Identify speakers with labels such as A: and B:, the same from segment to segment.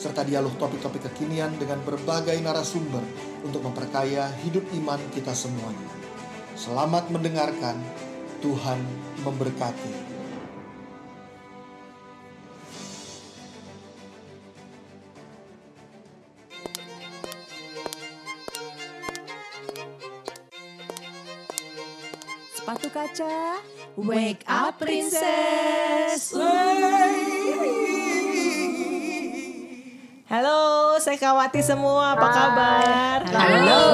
A: serta dialog topik-topik kekinian dengan berbagai narasumber untuk memperkaya hidup iman kita semuanya. Selamat mendengarkan, Tuhan memberkati.
B: Sepatu kaca, wake up princess. Halo, saya Kawati semua, apa kabar?
C: Halo.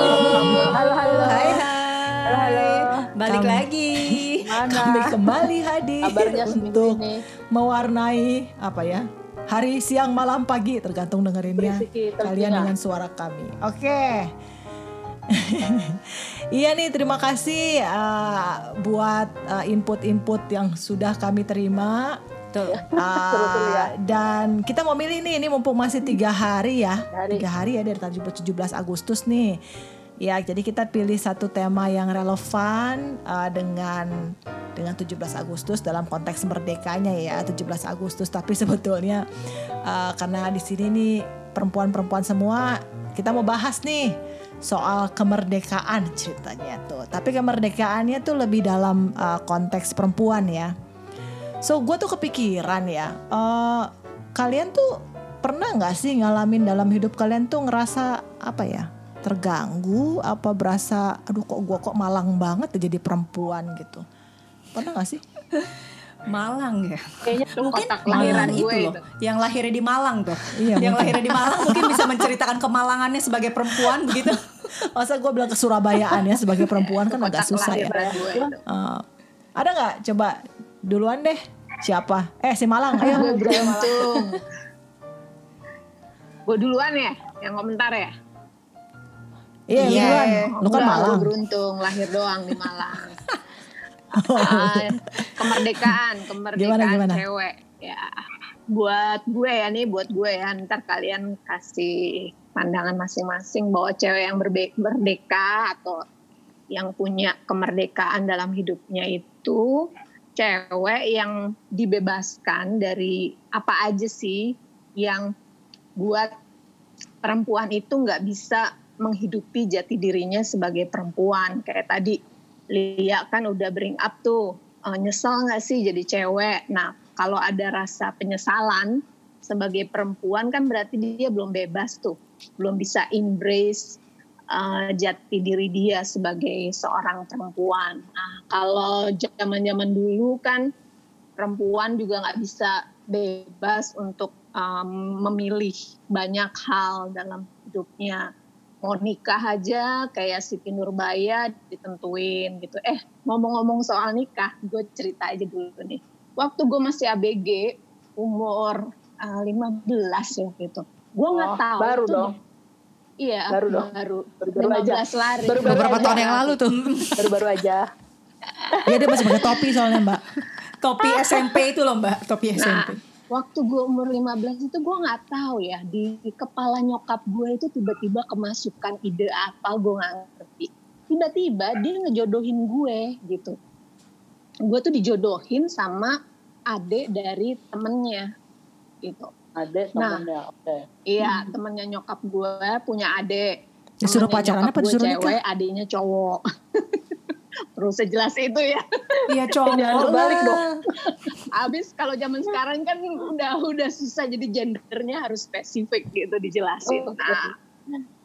C: Halo, halo.
B: Hai, hai.
C: Halo, halo.
B: Balik lagi.
C: Mana?
B: Kami kembali hadir
C: Kabarnya
B: untuk
C: ini.
B: mewarnai apa ya? Hari, siang, malam, pagi tergantung dengerinnya
C: Berisiki
B: kalian dengan suara kami. Oke. iya nih, terima kasih uh, buat uh, input-input yang sudah kami terima. Tuh. uh,
C: Betul ya.
B: dan kita mau milih nih, ini mumpung masih tiga hari ya,
C: Hari.
B: tiga hari ya dari tanggal 17 Agustus nih. Ya, jadi kita pilih satu tema yang relevan uh, dengan dengan 17 Agustus dalam konteks merdekanya ya 17 Agustus. Tapi sebetulnya uh, karena di sini nih perempuan-perempuan semua kita mau bahas nih soal kemerdekaan ceritanya tuh. Tapi kemerdekaannya tuh lebih dalam uh, konteks perempuan ya. So gue tuh kepikiran ya, eh, kalian tuh pernah nggak sih ngalamin dalam hidup kalian tuh ngerasa apa ya terganggu, apa berasa, aduh kok gue kok malang banget ya jadi perempuan gitu. Pernah nggak sih?
D: Malang ya.
C: Kayaknya
D: Mungkin
C: lahiran
D: itu loh,
C: itu.
D: yang lahirnya di Malang tuh.
B: Iya,
D: yang
B: mungkin.
D: lahirnya di Malang mungkin bisa menceritakan kemalangannya sebagai perempuan begitu.
B: Masa gue bilang ke Surabayaan ya sebagai perempuan kan agak susah ya. Eh, ada nggak? Coba duluan deh. Siapa? Eh si Malang, ayo.
C: Gue beruntung. gue duluan ya, yang komentar ya.
B: Iya, lu
D: Iya.
B: duluan. Lu kan Malang.
C: Gue beruntung lahir doang di Malang. Ah, kemerdekaan, kemerdekaan
B: Gimana, gimana?
C: cewek. Ya, buat gue ya nih, buat gue ya. Ntar kalian kasih pandangan masing-masing bahwa cewek yang merdeka atau yang punya kemerdekaan dalam hidupnya itu cewek yang dibebaskan dari apa aja sih yang buat perempuan itu nggak bisa menghidupi jati dirinya sebagai perempuan? Kayak tadi Lia kan udah bring up tuh eh, nyesel nggak sih jadi cewek? Nah kalau ada rasa penyesalan sebagai perempuan kan berarti dia belum bebas tuh belum bisa embrace eh, jati diri dia sebagai seorang perempuan nah kalau zaman zaman dulu kan perempuan juga nggak bisa bebas untuk um, memilih banyak hal dalam hidupnya. Mau nikah aja kayak Siti Nurbaya ditentuin gitu. Eh ngomong-ngomong soal nikah, gue cerita aja dulu nih. Waktu gue masih ABG, umur uh, 15 ya gitu. Gue nggak
E: Oh,
C: tahu.
E: baru
C: tuh
E: dong.
C: Iya,
E: Baru dong.
C: baru.
E: Baru-baru aja.
C: 15 lari.
E: Baru-baru
D: Beberapa
E: aja.
D: tahun yang lalu tuh.
E: Baru-baru aja.
B: Iya dia masih pakai topi soalnya mbak.
D: Topi SMP itu loh Mbak, topi
C: Nah,
D: SMP.
C: waktu gue umur 15 itu gue nggak tahu ya di kepala nyokap gue itu tiba-tiba kemasukan ide apa gue nggak ngerti. Tiba-tiba dia ngejodohin gue gitu. Gue tuh dijodohin sama adik dari temennya gitu.
E: Ada
C: Nah.
E: temennya. Oke.
C: Iya temennya nyokap gue punya adik.
B: Disuruh
C: Temennya
B: pacaran
C: nyokap
B: apa disuruh
C: cewek, adiknya cowok. Perlu sejelas itu ya.
D: Iya cowok.
E: Jangan kebalik dong.
C: Abis kalau zaman sekarang kan udah udah susah jadi gendernya harus spesifik gitu dijelasin.
E: Oh,
C: nah,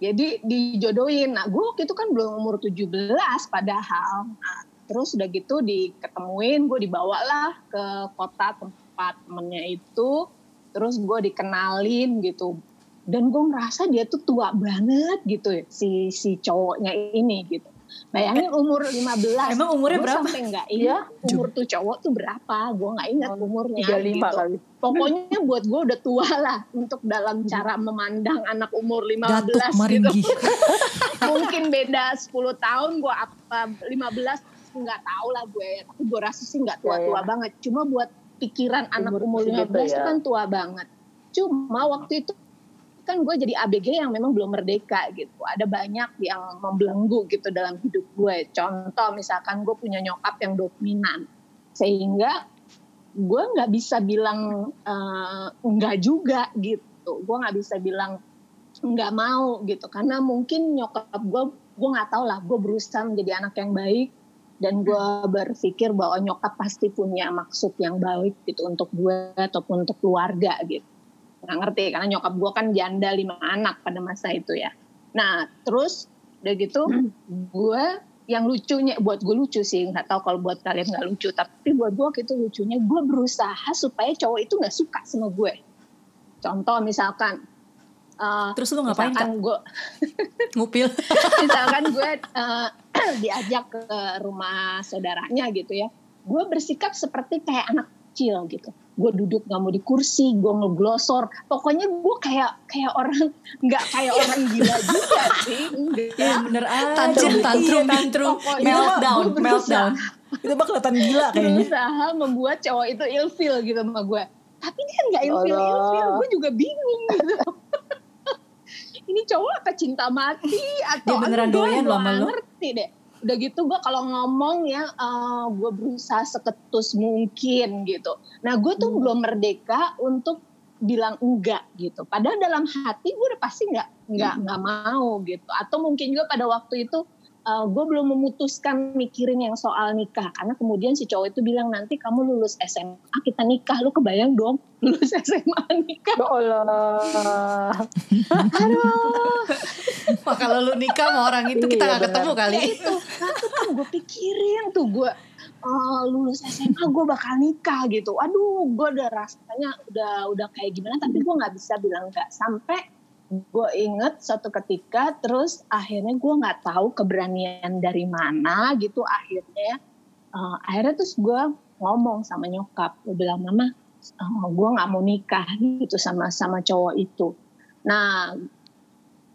C: jadi dijodohin. Nah, gue waktu itu kan belum umur 17 padahal. Nah, terus udah gitu diketemuin, gue dibawalah ke kota tempat temennya itu. Terus gue dikenalin gitu. Dan gue ngerasa dia tuh tua banget gitu ya, si si cowoknya ini gitu. Bayangin umur 15.
D: Emang umurnya
C: Gua
D: berapa?
C: Sampai nggak ingat umur tuh cowok tuh berapa. Gue nggak ingat
E: Oh,
C: umurnya.
E: 35
C: gitu.
E: kali.
C: Pokoknya buat gue udah tua lah untuk dalam cara memandang anak umur 15
B: Datuk
C: gitu. Mungkin beda 10 tahun gue apa 15 nggak tahu lah gue. Tapi gue rasa sih nggak tua-tua
E: Ya, ya.
C: banget. Cuma buat pikiran anak
E: Umur
C: umur
E: segitu
C: 15 itu
E: ya.
C: kan tua banget. Cuma waktu itu kan gue jadi ABG yang memang belum merdeka gitu. Ada banyak yang membelenggu gitu dalam hidup gue. Contoh misalkan gue punya nyokap yang dominan. Sehingga gue nggak bisa bilang eh, enggak juga gitu. Gue nggak bisa bilang nggak mau gitu. Karena mungkin nyokap gue, gue nggak tahu lah. Gue berusaha menjadi anak yang baik. Dan gue berpikir bahwa nyokap pasti punya maksud yang baik gitu untuk gue ataupun untuk keluarga gitu nggak ngerti karena nyokap gue kan janda lima anak pada masa itu ya. Nah terus udah gitu gue yang lucunya buat gue lucu sih nggak tahu kalau buat kalian nggak lucu tapi buat gue waktu itu lucunya gue berusaha supaya cowok itu nggak suka sama gue. Contoh misalkan. eh,
D: Terus lu ngapain
C: misalkan gue
D: Ngupil.
C: misalkan gue eh, diajak ke rumah saudaranya gitu ya. Gue bersikap seperti kayak anak kecil gitu. Gue duduk nggak mau di kursi gue ngeglosor. Pokoknya gue kayak kayak orang nggak kayak orang gila juga sih. Enggak
D: Iya. bener aja.
B: Tantrum,
D: tantrum,
C: Iya,
D: tantrum.
C: pokoknya
D: Meltdown,
C: berusaha.
D: meltdown.
B: Itu mah kelihatan gila kayaknya.
C: berusaha membuat cowok itu ilfil gitu sama gue tapi dia nggak ilfil ilfil gue juga bingung gitu ini cowok apa cinta mati atau
D: Dia beneran doyan
C: gua
D: loh sama
C: nggak
D: lu?
C: ngerti deh udah gitu gue kalau ngomong ya gue berusaha seketus mungkin gitu nah gue tuh
D: Hmm.
C: belum merdeka untuk bilang enggak gitu padahal dalam hati gue udah pasti nggak nggak
D: Hmm.
C: nggak mau gitu atau mungkin juga pada waktu itu gue belum memutuskan mikirin yang soal nikah. Karena kemudian si cowok itu bilang nanti kamu lulus SMA kita nikah. Lu kebayang dong lulus SMA nikah.
E: Ya Allah.
C: aduh.
D: Wah kalau lu nikah sama orang itu kita
E: Iya,
D: gak ketemu kali.
C: ya itu tuh gue pikirin tuh. Gue eh, lulus SMA gue bakal nikah gitu. Aduh gue udah rasanya udah udah kayak gimana tapi gue nggak bisa bilang enggak sampai gue inget suatu ketika terus akhirnya gue nggak tahu keberanian dari mana gitu. Akhirnya eh, akhirnya terus gue ngomong sama nyokap. Gue bilang mama eh, gue nggak mau nikah gitu sama sama cowok itu. Nah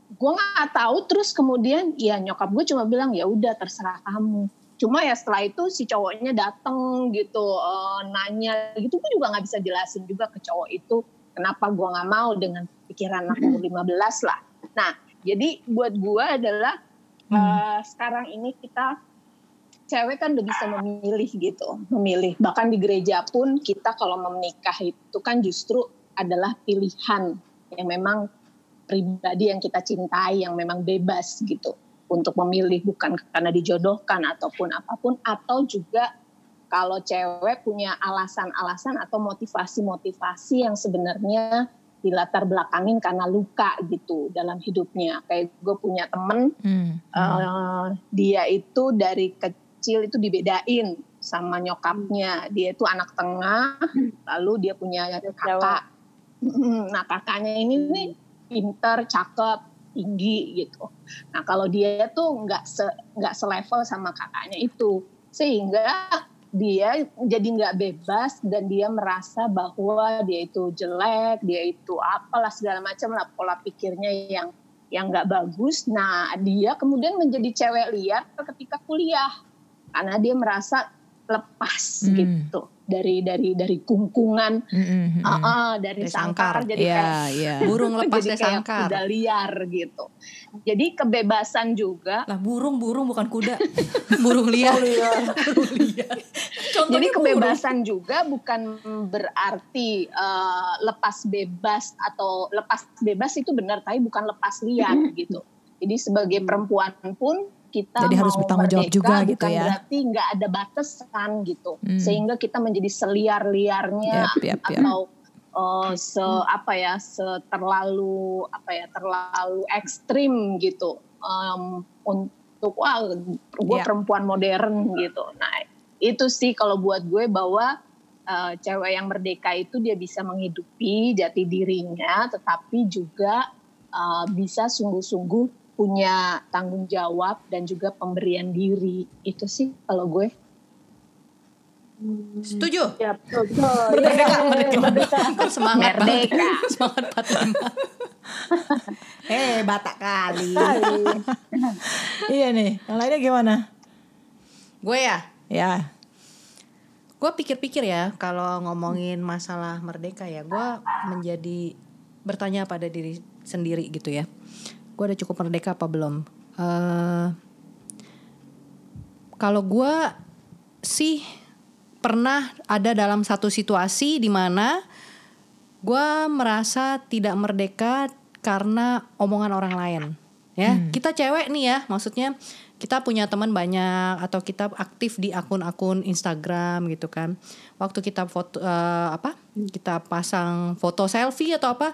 C: gue nggak tahu terus kemudian ya nyokap gue cuma bilang ya udah terserah kamu. Cuma ya setelah itu si cowoknya dateng gitu eh, nanya gitu. Gue juga nggak bisa jelasin juga ke cowok itu kenapa gue nggak mau dengan pikiran anak umur 15 lah. Nah jadi buat gue adalah eh, sekarang ini kita cewek kan udah bisa memilih gitu memilih. Bahkan di gereja pun kita kalau menikah itu kan justru adalah pilihan yang memang pribadi yang kita cintai yang memang bebas gitu untuk memilih bukan karena dijodohkan ataupun apa pun atau juga kalau cewek punya alasan-alasan atau motivasi-motivasi yang sebenarnya dilatar belakangin karena luka gitu dalam hidupnya. Kayak gue punya temen
B: Hmm.
C: eh, dia itu dari kecil itu dibedain sama nyokapnya. Dia itu anak tengah lalu dia punya kakak. Nah kakaknya ini nih pinter cakep tinggi gitu. Nah kalau dia tuh nggak se nggak selevel sama kakaknya itu. Sehingga dia jadi nggak bebas dan dia merasa bahwa dia itu jelek dia itu apalah segala macam lah pola pikirnya yang yang nggak bagus. Nah, dia kemudian menjadi cewek liar ketika kuliah karena dia merasa lepas
B: Hmm.
C: gitu dari dari dari kungkungan,
B: Hmm, hmm,
C: ah, ah, dari sangkar,
D: sangkar.
C: jadi
B: Iya,
C: kayak
B: iya.
D: Burung lepas
C: jadi
D: dari
C: kayak
D: sangkar.
C: kuda liar gitu. Jadi kebebasan juga.
D: Lah burung, burung bukan kuda. burung liar. burung liar. Contohnya
C: Jadi
D: burung.
C: kebebasan juga bukan berarti eh, lepas bebas atau lepas bebas itu benar tapi bukan lepas liar gitu. Jadi sebagai perempuan pun kita
B: Jadi harus bertanggung jawab
C: merdeka
B: juga gitu ya.
C: berarti nggak ada batasan gitu.
B: Hmm.
C: Sehingga kita menjadi seliar-liarnya
B: Yap, yap, yap.
C: atau eh, se apa ya se terlalu apa ya terlalu ekstrim gitu em, untuk wah gue
B: Iya.
C: perempuan modern gitu. Nah itu sih kalau buat gue bahwa eh, cewek yang merdeka itu dia bisa menghidupi jati dirinya, tetapi juga eh, bisa sungguh-sungguh punya tanggung jawab dan juga pemberian diri itu sih kalau gue
D: Setuju?
E: Ya, betul. betul.
D: Merdeka, merdeka.
E: merdeka.
D: Semangat banget.
C: Merdeka.
D: Semangat 45.
B: Eh, batak kali.
E: Kali.
B: iya nih, yang lainnya gimana?
D: Gue ya,
B: Ya,
D: gue pikir-pikir ya kalau ngomongin masalah merdeka ya, gue menjadi bertanya pada diri sendiri gitu ya. Gue udah cukup merdeka apa belum? Eh, kalau gue sih pernah ada dalam satu situasi di mana gue merasa tidak merdeka karena omongan orang lain. Ya, kita cewek nih ya, maksudnya kita punya teman banyak atau kita aktif di akun-akun Instagram gitu kan. Waktu kita foto eh, apa? Kita pasang foto selfie atau apa?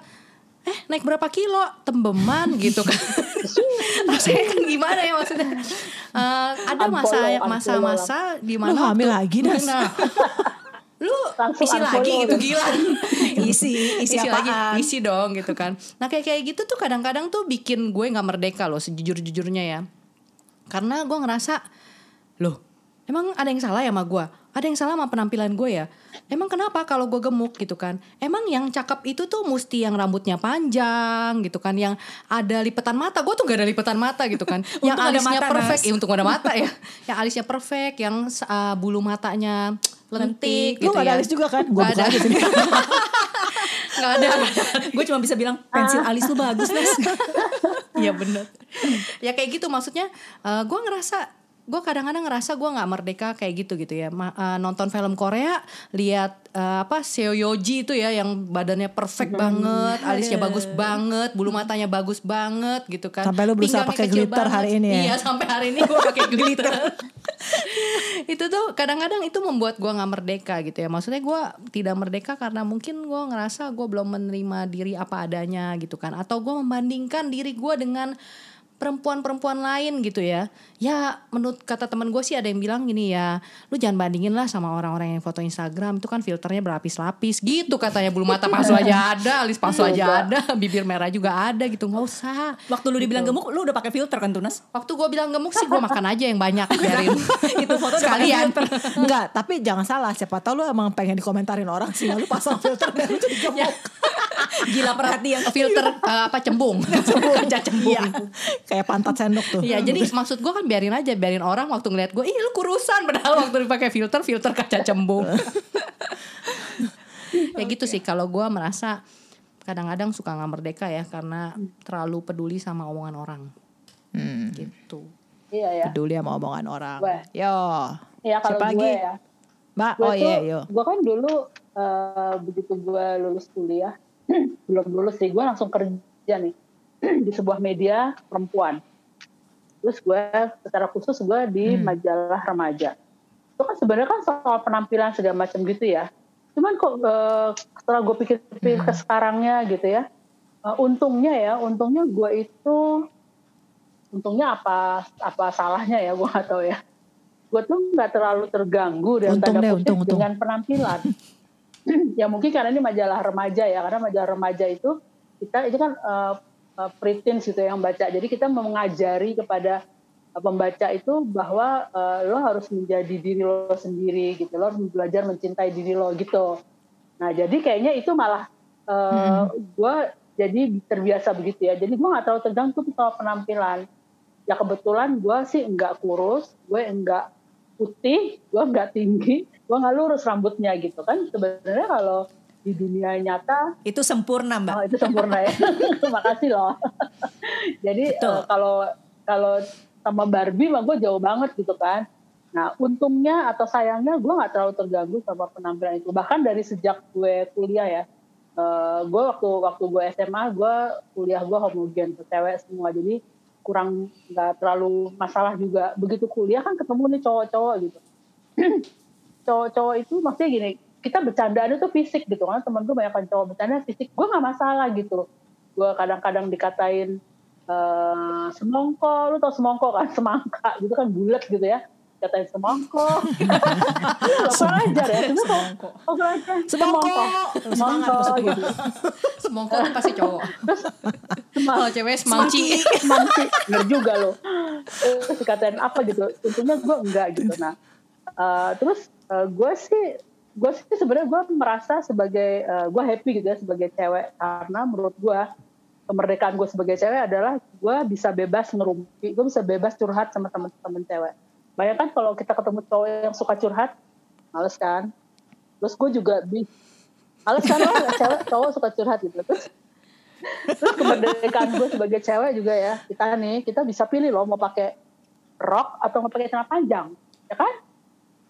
D: Eh naik berapa kilo? Tembeman gitu kan. Rasanya kan gimana ya maksudnya? Eh, ada masa masa-masa di
B: Lu
D: mana
B: hamil
D: waktu-
B: lagi, Nas?
D: Nah, lu
E: Langsung
D: isi lagi gitu gila.
B: Isi, isi,
D: lagi
B: apaan?
D: isi dong gitu kan. Nah kayak kayak gitu tuh kadang-kadang tuh bikin gue nggak merdeka loh sejujur-jujurnya ya. Karena gue ngerasa loh emang ada yang salah ya sama gue ada yang salah sama penampilan gue ya emang kenapa kalau gue gemuk gitu kan emang yang cakep itu tuh mesti yang rambutnya panjang gitu kan yang ada lipetan mata gue tuh gak ada lipetan mata gitu kan yang alisnya
B: mata,
D: perfect
B: Nas.
D: ya untung ada mata ya yang alisnya perfect yang uh, bulu matanya lentik
B: Lu
D: gitu
B: gak ada
D: ya
B: alis juga kan? Buka
D: ada.
B: sini.
D: Nggak ada.
B: Gue cuma bisa bilang pensil alis lu bagus.
D: Iya bener Ya kayak gitu maksudnya eh, Gue ngerasa Gue kadang-kadang ngerasa gue nggak merdeka kayak gitu gitu ya. Ma- eh, Nonton film Korea Lihat eh, apa Seo Yoji itu ya Yang badannya perfect banget Alisnya bagus banget Bulu matanya bagus banget gitu kan.
B: Sampai lu berusaha pakai glitter hari ini ya?
D: Iya sampai hari ini gue pakai glitter. Itu tuh kadang-kadang itu membuat gue nggak merdeka gitu ya. Maksudnya gue tidak merdeka karena mungkin gue ngerasa gue belum menerima diri apa adanya gitu kan. Atau gue membandingkan diri gue dengan perempuan-perempuan lain gitu ya. Ya menurut kata teman gue sih ada yang bilang gini ya, lu jangan bandingin lah sama orang-orang yang foto Instagram itu kan filternya berlapis-lapis gitu katanya bulu mata palsu aja ada, alis palsu aja ada, bibir merah juga ada gitu nggak usah.
B: Waktu lu dibilang gemuk, lu udah pakai filter kan Tunas?
D: Waktu gue bilang gemuk sih gue makan aja yang banyak biarin
B: itu foto
D: sekalian.
B: Enggak, tapi jangan salah. Siapa tahu lu emang pengen dikomentarin orang sih. Lalu pasang filter dan lu jadi gemuk. Gila perhatian.
D: Filter eh, apa cembung, kaca cembung.
B: Iya. Kayak pantat sendok tuh.
D: Iya jadi maksud gue kan biarin aja Biarin orang waktu ngeliat gue Ih lu kurusan Padahal waktu dipakai filter Filter kaca cembung Ya gitu sih Kalau gue merasa Kadang-kadang suka gak merdeka ya Karena terlalu peduli sama omongan orang
B: Hmm,
D: Gitu
E: Iya ya.
B: peduli sama omongan orang.
E: Gue.
B: Yo.
E: Ya kalau
B: Siapa
E: gue
B: lagi?
E: ya.
B: Mbak, oh iya, yo.
E: Gue kan dulu eh, begitu gue lulus kuliah, belum lulus sih, gue langsung kerja nih di sebuah media perempuan. Terus gue secara khusus gue di
B: Hmm.
E: majalah remaja. Itu kan sebenarnya kan soal penampilan segala macam gitu ya. Cuman kok eh, setelah gue pikir-pikir
B: Hmm.
E: ke sekarangnya gitu ya, eh, untungnya ya, untungnya gue itu, untungnya apa apa salahnya ya, gue gak tahu ya gue tuh nggak terlalu terganggu dengan
B: Untung
E: tanda
B: deh, untung, untung.
E: dengan penampilan. ya mungkin karena ini majalah remaja ya, karena majalah remaja itu kita itu kan uh, uh, preteens gitu ya yang baca. Jadi kita mengajari kepada uh, pembaca itu bahwa uh, lo harus menjadi diri lo sendiri gitu, lo harus belajar mencintai diri lo gitu. Nah jadi kayaknya itu malah uh, gue jadi terbiasa begitu ya. Jadi gue nggak terlalu tergantung sama penampilan. Ya kebetulan gue sih nggak kurus, gue nggak putih, gue nggak tinggi, gue nggak lurus rambutnya gitu kan. Sebenarnya kalau di dunia nyata
B: Itu sempurna, Mbak.
E: Oh, itu sempurna ya. Makasih loh. Jadi
B: Betul.
E: eh, kalau kalau sama Barbie mah gue jauh banget gitu kan. Nah untungnya atau sayangnya gue nggak terlalu terganggu sama penampilan itu. Bahkan dari sejak gue kuliah ya, eh, gue waktu waktu gue SMA gue kuliah gue homogen cewek semua. Jadi kurang nggak terlalu masalah juga. Begitu kuliah kan ketemu nih cowok-cowok gitu. cowok-cowok itu maksudnya gini kita bercandaan itu fisik gitu kan. Temen gue banyak kan cowok bercanda fisik. Gue nggak masalah gitu gue kadang-kadang dikatain eh semongko. Lu tau semongko kan? Semangka gitu kan bulat gitu ya. Katain semongko. Lo kurang ajar ya semongko. oh kurang ajar
B: Semongko.
E: semongko
B: gua.
E: gitu.
D: Semongko tuh pasti cowok. Kalau cewek semangci.
E: semangci bener juga loh. Terus dikatain apa gitu. Untungnya gue enggak gitu nah eh, terus eh, gue sih gue sih sebenarnya gue merasa sebagai eh, gue happy gitu ya sebagai cewek. Karena menurut gue kemerdekaan gue sebagai cewek adalah gue bisa bebas ngerumpi gue bisa bebas curhat sama teman-teman cewek. Bayangkan kalau kita ketemu cowok yang suka curhat males kan? Terus gue juga bi males kan lo cewek cowok suka curhat gitu. Terus terus kemerdekaan gue sebagai cewek juga ya kita nih kita bisa pilih loh mau pakai rok atau mau pakai celana panjang ya kan?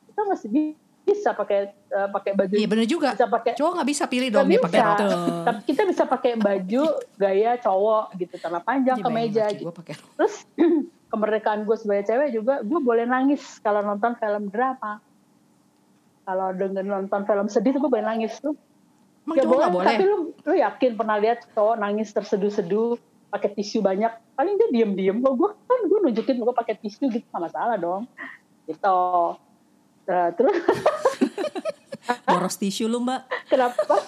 E: Kita masih bisa pakai eh, pakai baju
D: Iya bener juga.
E: bisa pakai
D: Cowok nggak bisa pilih dong dia pakai
E: bisa.
D: rok.
E: tapi kita bisa pakai baju gaya cowok gitu celana panjang
D: Iya,
E: ke meja gitu
D: pakai
E: terus kemerdekaan gue sebagai cewek juga gue boleh nangis kalau nonton film drama kalau dengan nonton film sedih tuh gue boleh nangis tuh
D: Emang
E: ya boleh,
D: boleh?
E: tapi lu lu yakin pernah lihat cowok nangis terseduh-seduh pakai tisu banyak paling dia diem-diem kalau gue kan gue nunjukin gue pakai tisu gitu nggak masalah dong gitu Nah, terus
F: Boros tisu lu mbak.
E: kenapa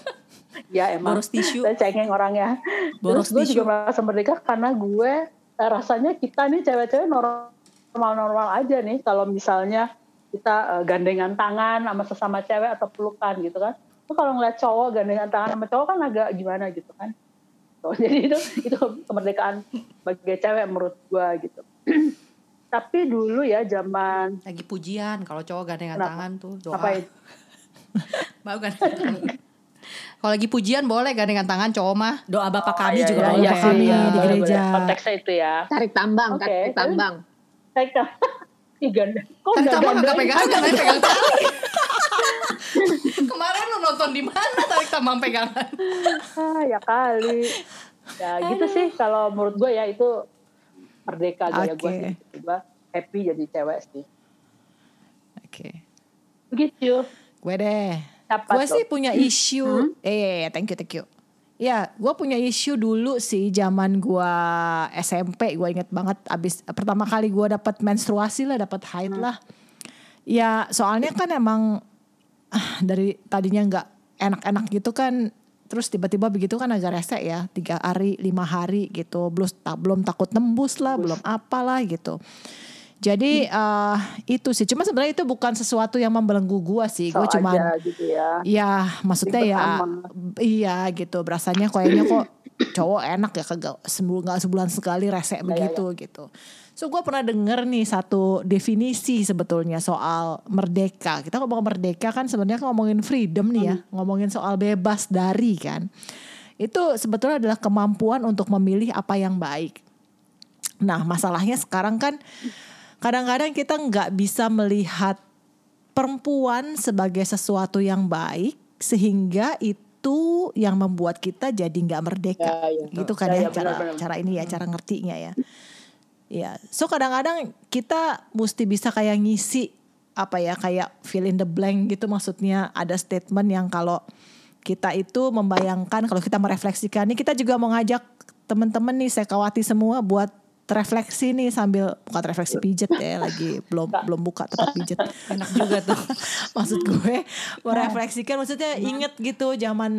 E: ya emang
F: Boros tisu.
E: saya cengeng orangnya
F: Boros
E: terus gue
F: tisu.
E: juga merasa merdeka karena gue eh, rasanya kita nih cewek-cewek normal-normal aja nih kalau misalnya kita eh, gandengan tangan sama sesama cewek atau pelukan gitu kan Lu kalau ngeliat cowok gandengan tangan sama cowok kan agak gimana gitu kan Tuh, jadi itu itu kemerdekaan bagi cewek menurut gue gitu tapi dulu ya zaman
D: Lagi pujian kalau cowok gandengan
E: Kenapa?
D: tangan tuh doa.
E: apa itu
D: Mau gandengan tangan. Kalau lagi pujian boleh gandengan tangan cowok mah.
F: Doa bapak kami
E: Iya,
F: juga
E: iya,
F: boleh.
E: iya,
B: kami
E: iya,
B: di gereja.
E: boleh. konteksnya itu ya
C: Tarik tambang,
E: Oke,
C: tarik tambang.
E: kan Ih, ganda. Kok
D: tambah
E: ganda?
D: kagak pegangan, tapi pegang tali. Kemarin lu nonton di mana tarik tambang pegangan?
E: Ah, ya kali. Ya gitu sih kalau menurut gue ya itu merdeka gaya gue
B: Oke.
E: sih. Gue happy jadi cewek sih.
B: Oke.
E: Begitu.
B: Gue deh. Gue sih punya isu. Eh, thank you, thank you. Ya, gue punya isu dulu sih zaman gue SMP. Gue inget banget abis pertama kali gue dapat menstruasi lah, dapat haid lah. Ya, soalnya kan emang ah, dari tadinya nggak enak-enak gitu kan. Terus tiba-tiba begitu kan agak rese ya, tiga hari, lima hari gitu. Belum, tak, belum takut nembus lah, belum apalah gitu. Jadi eh, itu sih, cuma sebenarnya itu bukan sesuatu yang membelenggu gua sih. Gue
E: So
B: cuman
E: aja gitu ya.
B: Ya, maksudnya ya, iya gitu. Berasanya kayaknya kok cowok enak ya kagak sebulan nggak sebulan sekali rese
E: Iya,
B: begitu gitu. So gue pernah denger nih satu definisi sebetulnya soal merdeka. Kita ngomong merdeka kan sebenarnya ngomongin freedom nih ya, ngomongin soal bebas dari kan. Itu sebetulnya adalah kemampuan untuk memilih apa yang baik. Nah, masalahnya sekarang kan kadang-kadang kita nggak bisa melihat perempuan sebagai sesuatu yang baik sehingga itu yang membuat kita jadi nggak merdeka
E: Ya, ya.
B: gitu kan
E: Ya,
B: ya,
E: ya,
B: cara
E: benar-benar.
B: cara ini ya cara ngertinya ya ya so kadang-kadang kita mesti bisa kayak ngisi apa ya kayak fill in the blank gitu. Maksudnya ada statement yang kalau kita itu membayangkan kalau kita merefleksikan. Ini kita juga mau ngajak teman-teman nih saya kawati semua buat refleksi nih sambil bukan refleksi pijet ya lagi belum belum buka tempat pijet
F: Enak juga tuh.
B: maksud gue merefleksikan maksudnya inget gitu zaman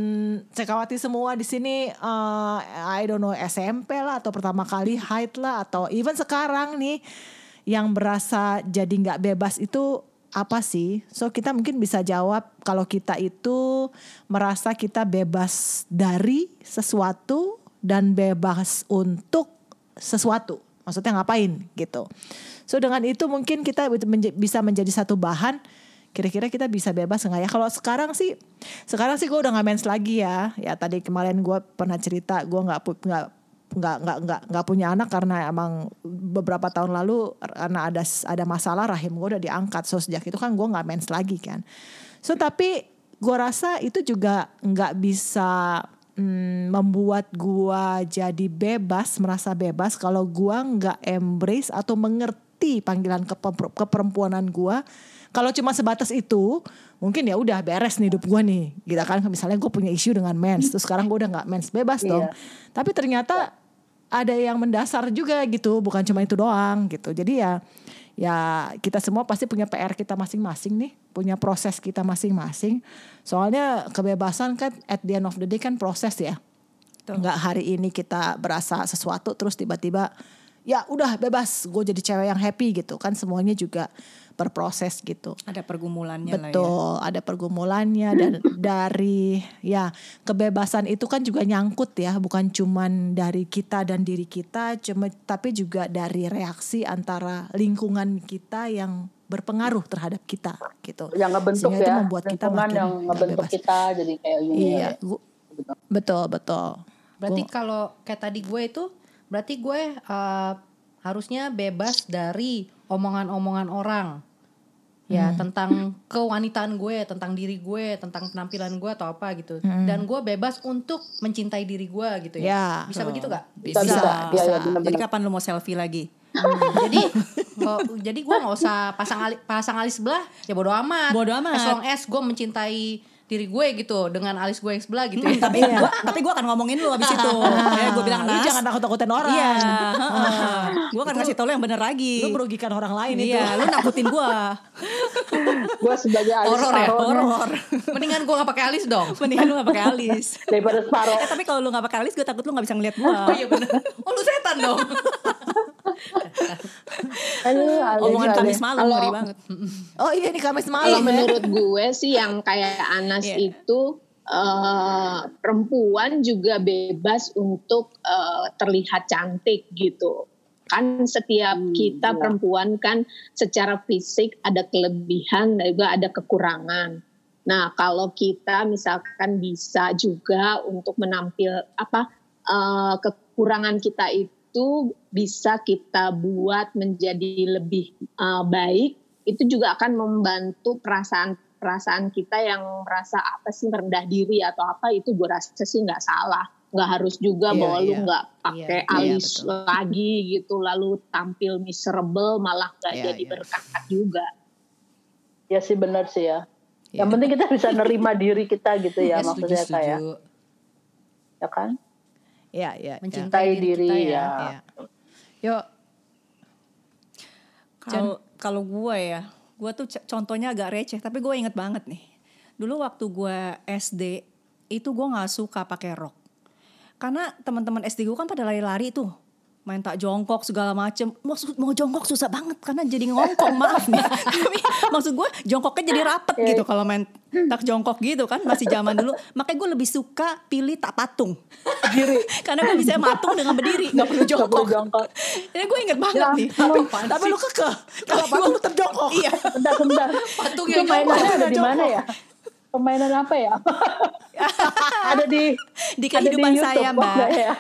B: Cekawati semua di sini eh, I don't know SMP lah atau pertama kali haid lah atau even sekarang nih yang berasa jadi nggak bebas itu apa sih? So kita mungkin bisa jawab kalau kita itu merasa kita bebas dari sesuatu dan bebas untuk sesuatu. Maksudnya ngapain gitu. So dengan itu mungkin kita bisa menjadi satu bahan kira-kira kita bisa bebas nggak ya? Kalau sekarang sih, sekarang sih gue udah nggak mens lagi ya. Ya tadi kemarin gue pernah cerita gue nggak nggak nggak nggak nggak nggak punya anak karena emang beberapa tahun lalu karena ada ada masalah rahim gue udah diangkat. So sejak itu kan gue nggak mens lagi kan. So tapi gue rasa itu juga nggak bisa mm, membuat gua jadi bebas merasa bebas kalau gua nggak embrace atau mengerti panggilan keper- keperempuanan gua. Kalau cuma sebatas itu mungkin ya udah beres nih hidup gua nih gitu kan. Misalnya gue punya isu dengan mens terus sekarang gue udah nggak mens bebas dong. Tapi ternyata ada yang mendasar juga gitu bukan cuma itu doang gitu. Jadi ya ya kita semua pasti punya PR kita masing-masing nih punya proses kita masing-masing. Soalnya kebebasan kan at the end of the day kan proses ya. Nggak hari ini kita berasa sesuatu terus tiba-tiba ya udah bebas gue jadi cewek yang happy gitu kan semuanya juga berproses gitu.
F: Ada pergumulannya lah ya.
B: Betul, ada pergumulannya dan dari ya kebebasan itu kan juga nyangkut ya, bukan cuman dari kita dan diri kita, cuma tapi juga dari reaksi antara lingkungan kita yang berpengaruh terhadap kita gitu.
E: yang ngebentuk
B: Sehingga itu
E: ya
B: membuat kita makin
E: yang ngebentuk
B: bebas.
E: kita jadi kayak gini
B: Iya,
E: ya.
B: gua- betul betul.
D: Berarti
B: Gua-
D: kalau kayak tadi gue itu berarti gue eh, harusnya bebas dari omongan-omongan orang. Ya,
B: Hmm.
D: tentang kewanitaan gue, tentang diri gue, tentang penampilan gue atau apa gitu.
B: Hmm.
D: Dan gue bebas untuk mencintai diri gue gitu ya.
B: Ya.
D: Bisa begitu gak?
E: bisa
B: Bisa,
E: bisa, Iya, iya,
B: bisa.
E: benar-benar.
F: Jadi kapan lu mau selfie lagi?
D: jadi nggak- jadi gue nggak usah pasang ali, pasang alis sebelah ya bodo amat
F: Bodo amat.
D: as long as gue mencintai diri gue gitu dengan alis gue yang sebelah gitu ya
F: tapi gua, tapi gua akan ngomongin lu abis itu. ya gue bilang
B: Lu
F: Nas.
B: jangan takut-takutin orang.
F: Iya, gue akan kasih tau lu yang bener lagi.
B: Lu merugikan orang lain itu.
F: Iya, lu nakutin gua.
E: gue sebagai alis
D: horor ya horor mendingan gue nggak pakai alis dong
F: Mendingan lu gak pakai alis.
E: daripada separoh
F: Eh tapi kalau lu gak pakai alis, gue takut lu gak bisa ngeliat gua.
D: oh iya bener oh lu setan dong
E: Aduh,
F: Omongan. Kamis malam
C: Kalau-
F: ngeri banget.
B: Oh iya ini Kamis
C: Kalau
B: malam ya.
C: menurut gue sih yang kayak Anas
F: Iya.
C: itu eh, perempuan juga bebas untuk eh, terlihat cantik gitu. Kan setiap kita
E: iya.
C: perempuan kan secara fisik ada kelebihan dan juga ada kekurangan. Nah, kalau kita misalkan bisa juga untuk menampil apa eh, kekurangan kita itu bisa kita buat menjadi lebih eh, baik itu juga akan membantu perasaan perasaan kita yang merasa apa sih rendah diri atau apa itu gue rasa sih nggak salah nggak harus juga
B: Iya,
C: bahwa lu
B: iya.
C: nggak pakai
B: Iya, iya,
C: alis
B: betul.
C: lagi gitu lalu tampil miserable malah nggak
B: Iya,
C: jadi
B: iya.
C: berkat juga
E: ya sih benar sih ya
B: Iya.
E: yang penting kita bisa nerima diri kita gitu ya,
D: Ya,
E: maksudnya
D: setuju,
E: kayak
D: setuju.
E: ya kan
B: Iya, iya. iya.
D: mencintai
E: Cintai
D: diri, kita ya,
E: ya.
B: Iya. Yuk,
F: Kalau kalau gue ya, gue tuh contohnya agak receh, tapi gue inget banget nih. Dulu waktu gue SD itu gue nggak suka pakai rok, karena teman-teman SD gue kan pada lari-lari tuh, main tak jongkok segala macem. Maksud mau jongkok susah banget karena jadi ngongkong maaf nih. Tapi maksud gue jongkoknya jadi rapet gitu kalau main tak jongkok gitu kan masih zaman dulu. Makanya gue lebih suka pilih tak patung.
E: diri
F: karena gue bisa matung dengan berdiri, nggak perlu jongkok. Ini gue inget banget
E: Ya
F: nih.
E: ampun.
B: tapi lu kekeh. Kalau patung lu terjongkok.
F: Iya.
E: bentar bentar
D: Patung yang
B: jongkok,
E: ada di mana ya permainan apa ya ada di
F: Di kehidupan
E: YouTube,
F: saya, Mbak.
E: ya?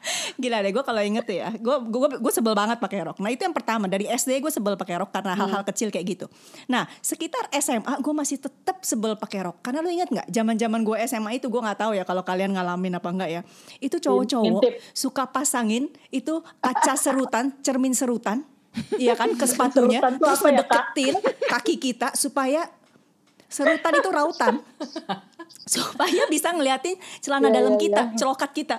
F: Gila deh gue kalau inget ya Gue gue gue sebel banget pakai rok. Nah itu yang pertama Dari SD gue sebel pakai rok Karena hal-hal kecil kayak gitu. Nah sekitar SMA Gue masih tetap sebel pakai rok. Karena lu inget gak zaman zaman gue SMA itu Gue gak tahu ya Kalau kalian ngalamin apa enggak ya. Itu cowok-cowok. Suka pasangin Itu kaca serutan Cermin serutan Iya kan ke sepatunya Terus
E: ya,
F: kaki kita Supaya Serutan itu rautan supaya bisa ngeliatin celana
E: Iya,
F: dalam
E: iya,
F: kita,
E: iya.
F: celokat kita.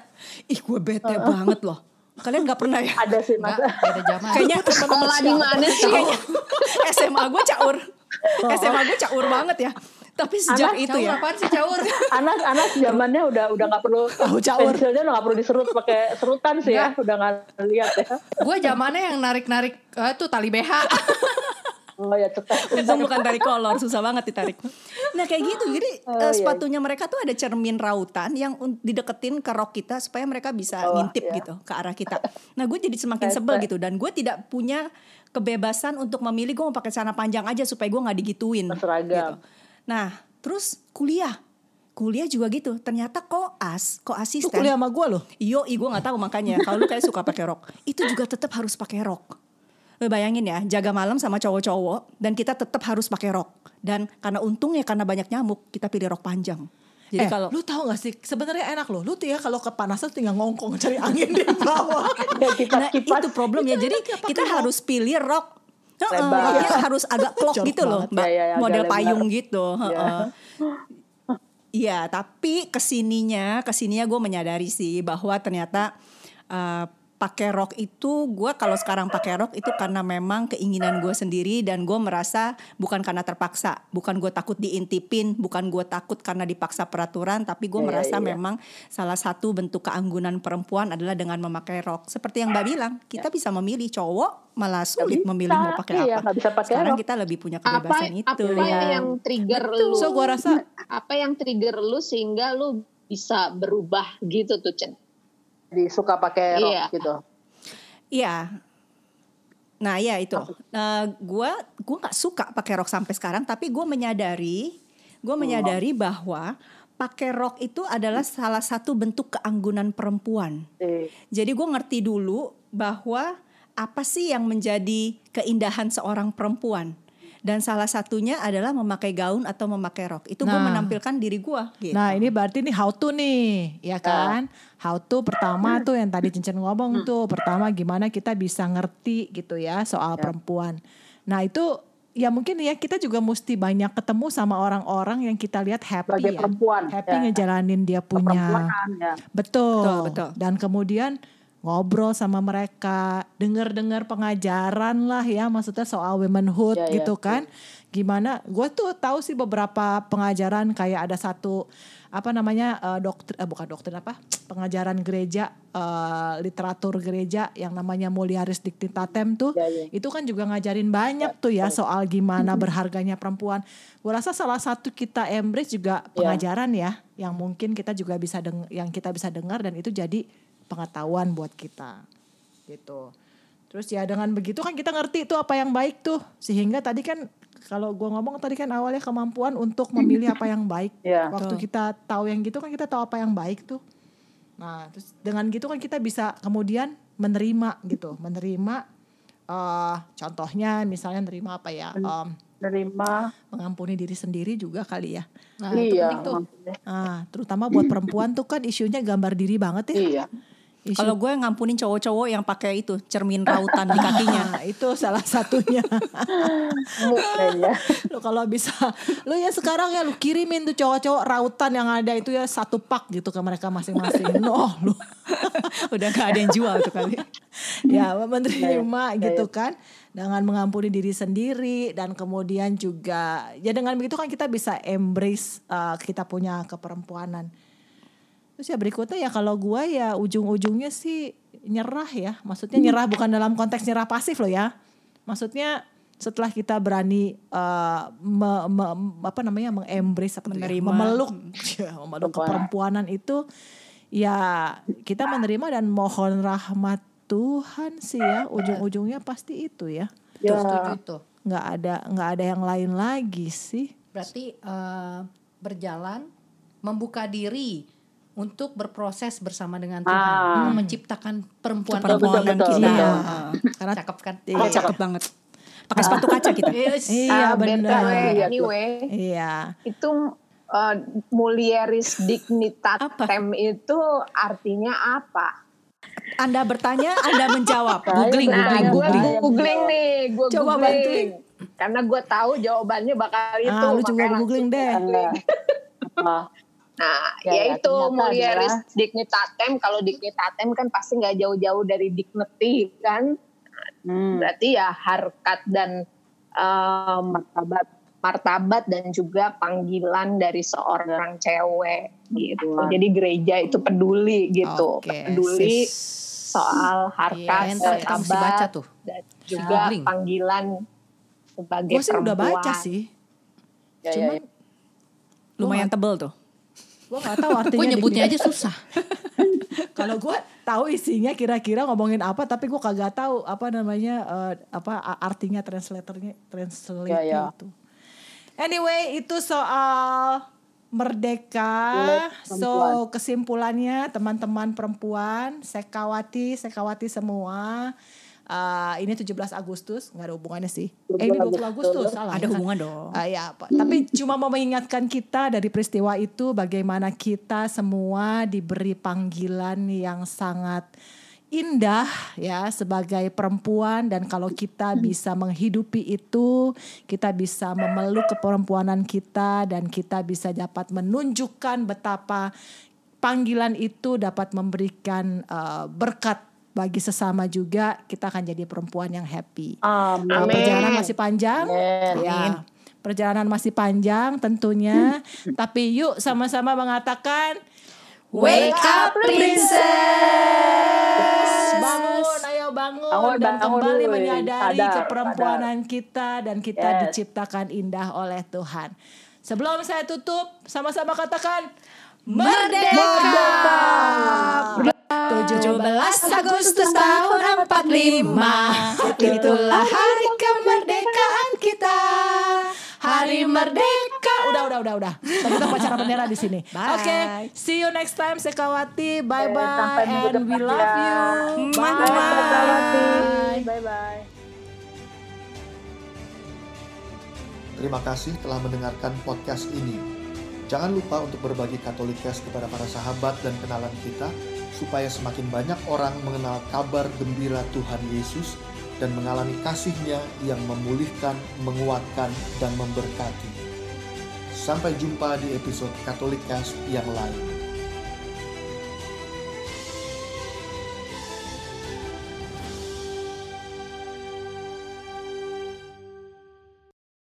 F: Ih, gue bete banget loh. Kalian nggak pernah ya?
E: ada sih mas
D: Nggak, beda zaman
F: Kayaknya
C: sekolah di mana sih
F: Kayaknya SMA gue caur. SMA gue caur banget ya. Tapi sejak
E: Anak
F: itu
D: caur
F: ya.
D: apaan sih caur
E: anak anak zamannya udah udah nggak perlu
B: Tahu caur.
E: pensilnya udah nggak perlu diserut pakai serutan sih ya udah nggak lihat ya
D: gue zamannya yang narik narik tuh tali BH
E: oh ya cetek
F: Untung bukan dari kolor, susah banget ditarik. Nah kayak gitu, jadi
E: Oh, iya.
F: sepatunya mereka tuh ada cermin rautan yang dideketin ke rok kita supaya mereka bisa
E: Bawah,
F: ngintip
E: iya.
F: gitu ke arah kita. Nah gue jadi semakin sebel gitu dan gue tidak punya kebebasan untuk memilih gue mau pakai celana panjang aja supaya gue nggak digituin.
E: Berseragam.
F: Gitu. Nah terus kuliah, kuliah juga gitu. Ternyata koas,
B: Lu
F: koasisten.
B: kuliah sama gue loh.
F: Iyo, gue nggak tahu makanya. Kalau lu kayak suka pakai rok, itu juga tetap harus pakai rok. Bayangin ya, jaga malam sama cowok-cowok dan kita tetap harus pakai rok. Dan karena untungnya karena banyak nyamuk, kita pilih rok panjang. Jadi
B: eh,
F: kalau
B: lu tahu gak sih sebenarnya enak loh. Lu tuh ya kalau kepanasan tinggal ngongkong cari angin di bawah.
E: ya kipas
F: nah
E: kipas
F: itu problemnya. Jadi kita harus pilih rok Heeh,
E: Lebar.
F: roknya harus agak klok
B: Jorok
F: gitu loh. Mbak.
E: Ya, ya, ya,
F: model
E: lebar.
F: payung gitu.
E: Ya.
F: heeh. Iya, tapi ke sininya, ke sininya gue menyadari sih bahwa ternyata uh, pakai rok itu gue kalau sekarang pakai rok itu karena memang keinginan gue sendiri dan gue merasa bukan karena terpaksa. Bukan gue takut diintipin bukan gue takut karena dipaksa peraturan tapi gue
E: Iya,
F: merasa
E: iya.
F: memang salah satu bentuk keanggunan perempuan adalah dengan memakai rok. Seperti yang mbak bilang kita bisa memilih cowok malah sulit
E: bisa,
F: memilih mau pakai
E: iya,
F: apa.
E: bisa pakai
F: sekarang
E: rok.
F: kita lebih punya
C: apa
F: kebebasan itu.
C: apa yang trigger lu?
B: So gua rasa
C: apa yang trigger lu sehingga lu bisa berubah gitu tuh Chen
E: Jadi suka pakai rok
C: Iya.
E: gitu.
F: Iya. Nah, ya itu. Nah, gua gua nggak suka pakai rok sampai sekarang, tapi gue menyadari, gue menyadari bahwa pakai rok itu adalah salah satu bentuk keanggunan perempuan.
E: Eh,
F: Jadi gue ngerti dulu bahwa apa sih yang menjadi keindahan seorang perempuan. Dan salah satunya adalah memakai gaun atau memakai rok. Itu gue
B: Nah.
F: menampilkan diri gue. Gitu.
B: Nah ini berarti nih how to nih, ya kan? How to pertama tuh yang tadi Cincin ngomong tuh, pertama gimana kita bisa ngerti gitu ya soal perempuan. Nah itu ya mungkin ya kita juga mesti banyak ketemu sama orang-orang yang kita lihat happy
E: Sebagai
B: ya,
E: perempuan,
B: happy
E: ya.
B: ngejalanin dia punya
E: ya.
B: Betul.
F: Betul, betul.
B: Dan kemudian ngobrol sama mereka, dengar-dengar pengajaran lah ya, maksudnya soal womanhood
E: Ya, ya,
B: gitu kan. Gimana? Gue tuh tahu sih beberapa pengajaran kayak ada satu apa namanya eh, doktrin eh, bukan doktrin apa pengajaran gereja eh, literatur gereja yang namanya Mulieris Dignitatem tuh
E: Ya, ya.
B: itu kan juga ngajarin banyak tuh ya soal gimana berharganya perempuan. Gue rasa salah satu kita embrace juga pengajaran ya yang mungkin kita juga bisa deng yang kita bisa dengar dan itu jadi pengetahuan buat kita gitu. Terus ya dengan begitu kan kita ngerti tuh apa yang baik tuh sehingga tadi kan kalau gua ngomong tadi kan awalnya kemampuan untuk memilih apa yang baik.
E: Iya.
B: Waktu kita tahu yang gitu kan kita tahu apa yang baik tuh. Nah, terus dengan gitu kan kita bisa kemudian menerima gitu, menerima eh contohnya misalnya nerima apa ya? em,
E: Nerima.
B: mengampuni diri sendiri juga kali ya.
D: Nah, itu
E: iya.
D: penting tuh.
E: maksudnya.
B: Ah, terutama buat perempuan tuh kan isunya gambar diri banget ya.
E: Iya.
F: Kalau gue ngampunin cowok-cowok yang pakai itu cermin rautan di kakinya.
B: Itu salah satunya.
E: Kayaknya.
B: lu kalau bisa, lu ya sekarang ya lu kirimin tuh cowok-cowok rautan yang ada itu ya satu pak gitu ke mereka masing-masing. No, lu
F: Udah gak ada yang jual tuh kali.
B: ya menerima
E: Ya, ya.
B: gitu kan dengan mengampuni diri sendiri dan kemudian juga ya dengan begitu kan kita bisa embrace uh, kita punya keperempuanan. Terus ya berikutnya ya kalau gua ya ujung-ujungnya sih nyerah ya. Maksudnya nyerah bukan dalam konteks nyerah pasif loh ya. Maksudnya setelah kita berani uh, me- me- apa namanya mengembrace apa ya,
F: Menerima.
B: memeluk ya, memeluk
E: Perempuan.
B: keperempuanan itu ya kita menerima dan mohon rahmat Tuhan sih ya ujung-ujungnya pasti itu ya
E: Ya.
D: setuju tuh.
B: nggak ada nggak ada yang lain lagi sih
D: Berarti eh, berjalan membuka diri untuk berproses bersama dengan Tuhan,
E: Ah.
D: menciptakan perempuan
F: Perempuan
E: betul, betul,
F: kita.
B: betul.
F: Heeh.
B: karena
D: Cakep kan?
F: Oh, cakep banget. Pakai sepatu kaca kita.
D: Yes.
B: iya
C: Ah,
B: benar
C: BTW,
E: Iya,
C: anyway
B: iya
C: itu uh, mulieris dignitatem itu artinya apa?
F: Anda bertanya, Anda menjawab.
D: Googling,
C: Nah,
D: googling,
C: gue
D: googling.
C: googling nih, gue
B: Coba
C: googling.
B: bantuin.
C: Karena gue tahu jawabannya bakal itu.
B: ah lu juga googling deh
E: Nah, apa?
C: Nah,
E: Ya, ya,
C: yaitu mulieris
E: adalah-
C: dignitatem. Kalau dignitatem kan pasti nggak jauh-jauh dari dignity kan.
E: Hmm,
C: Berarti ya harkat dan um,
E: martabat.
C: martabat dan juga panggilan dari seorang cewek gitu.
E: Betul.
C: Jadi gereja itu peduli gitu,
B: Oke,
C: peduli
B: sis.
C: soal
D: Iya,
C: harkat,
D: kita mesti baca
C: martabat
D: tuh.
C: dan juga
D: Googling.
C: panggilan sebagai
B: gue sih udah
C: perempuan.
B: baca sih
E: Ya, ya,
B: cuman
E: ya.
F: Lumayan tebel tuh.
B: Gue nggak tahu artinya
D: Gue nyebutnya aja susah.
B: kalau gue tahu isinya kira-kira ngomongin apa tapi gue kagak tahu apa namanya eh, apa artinya translatornya translate
E: Ya, ya.
B: itu anyway itu soal merdeka so kesimpulannya teman-teman perempuan sekawati sekawati semua eh, ini 17 Agustus nggak ada hubungannya sih eh ini 20 Agustus salah
F: Ada
B: kan?
F: hubungan dong.
B: Ah, ya, Pak. Tapi cuma mau mengingatkan kita dari peristiwa itu bagaimana kita semua diberi panggilan yang sangat indah ya sebagai perempuan dan kalau kita bisa menghidupi itu kita bisa memeluk keperempuanan kita dan kita bisa dapat menunjukkan betapa panggilan itu dapat memberikan eh, berkat bagi sesama juga kita akan jadi perempuan yang happy.
E: Amin.
B: Uh, perjalanan masih panjang,
E: Amin.
B: ya. Perjalanan masih panjang tentunya, tapi yuk sama-sama mengatakan
D: Wake up princess.
B: bangun, ayo bangun,
E: Bangun,
B: dan
E: bangun
B: kembali
E: dulu,
B: menyadari
E: sadar,
B: keperempuanan kita dan kita
E: Yes.
B: diciptakan indah oleh Tuhan. Sebelum saya tutup, sama-sama katakan
D: Merdeka. 17 Agustus tahun 45 Itulah hari kemerdekaan kita Hari merdeka
B: Udah, udah, udah, udah. Kita pacaran bendera di sini. Oke, see you next time Sekawati. Bye bye
E: sampai
B: and we love
E: ya.
B: you.
D: Bye.
B: Bye.
E: Bye bye.
A: Terima kasih telah mendengarkan podcast ini. Jangan lupa untuk berbagi Katolikes kepada para sahabat dan kenalan kita, supaya semakin banyak orang mengenal kabar gembira Tuhan Yesus dan mengalami kasih-Nya yang memulihkan, menguatkan, dan memberkati. Sampai jumpa di episode Katolikes yang lain.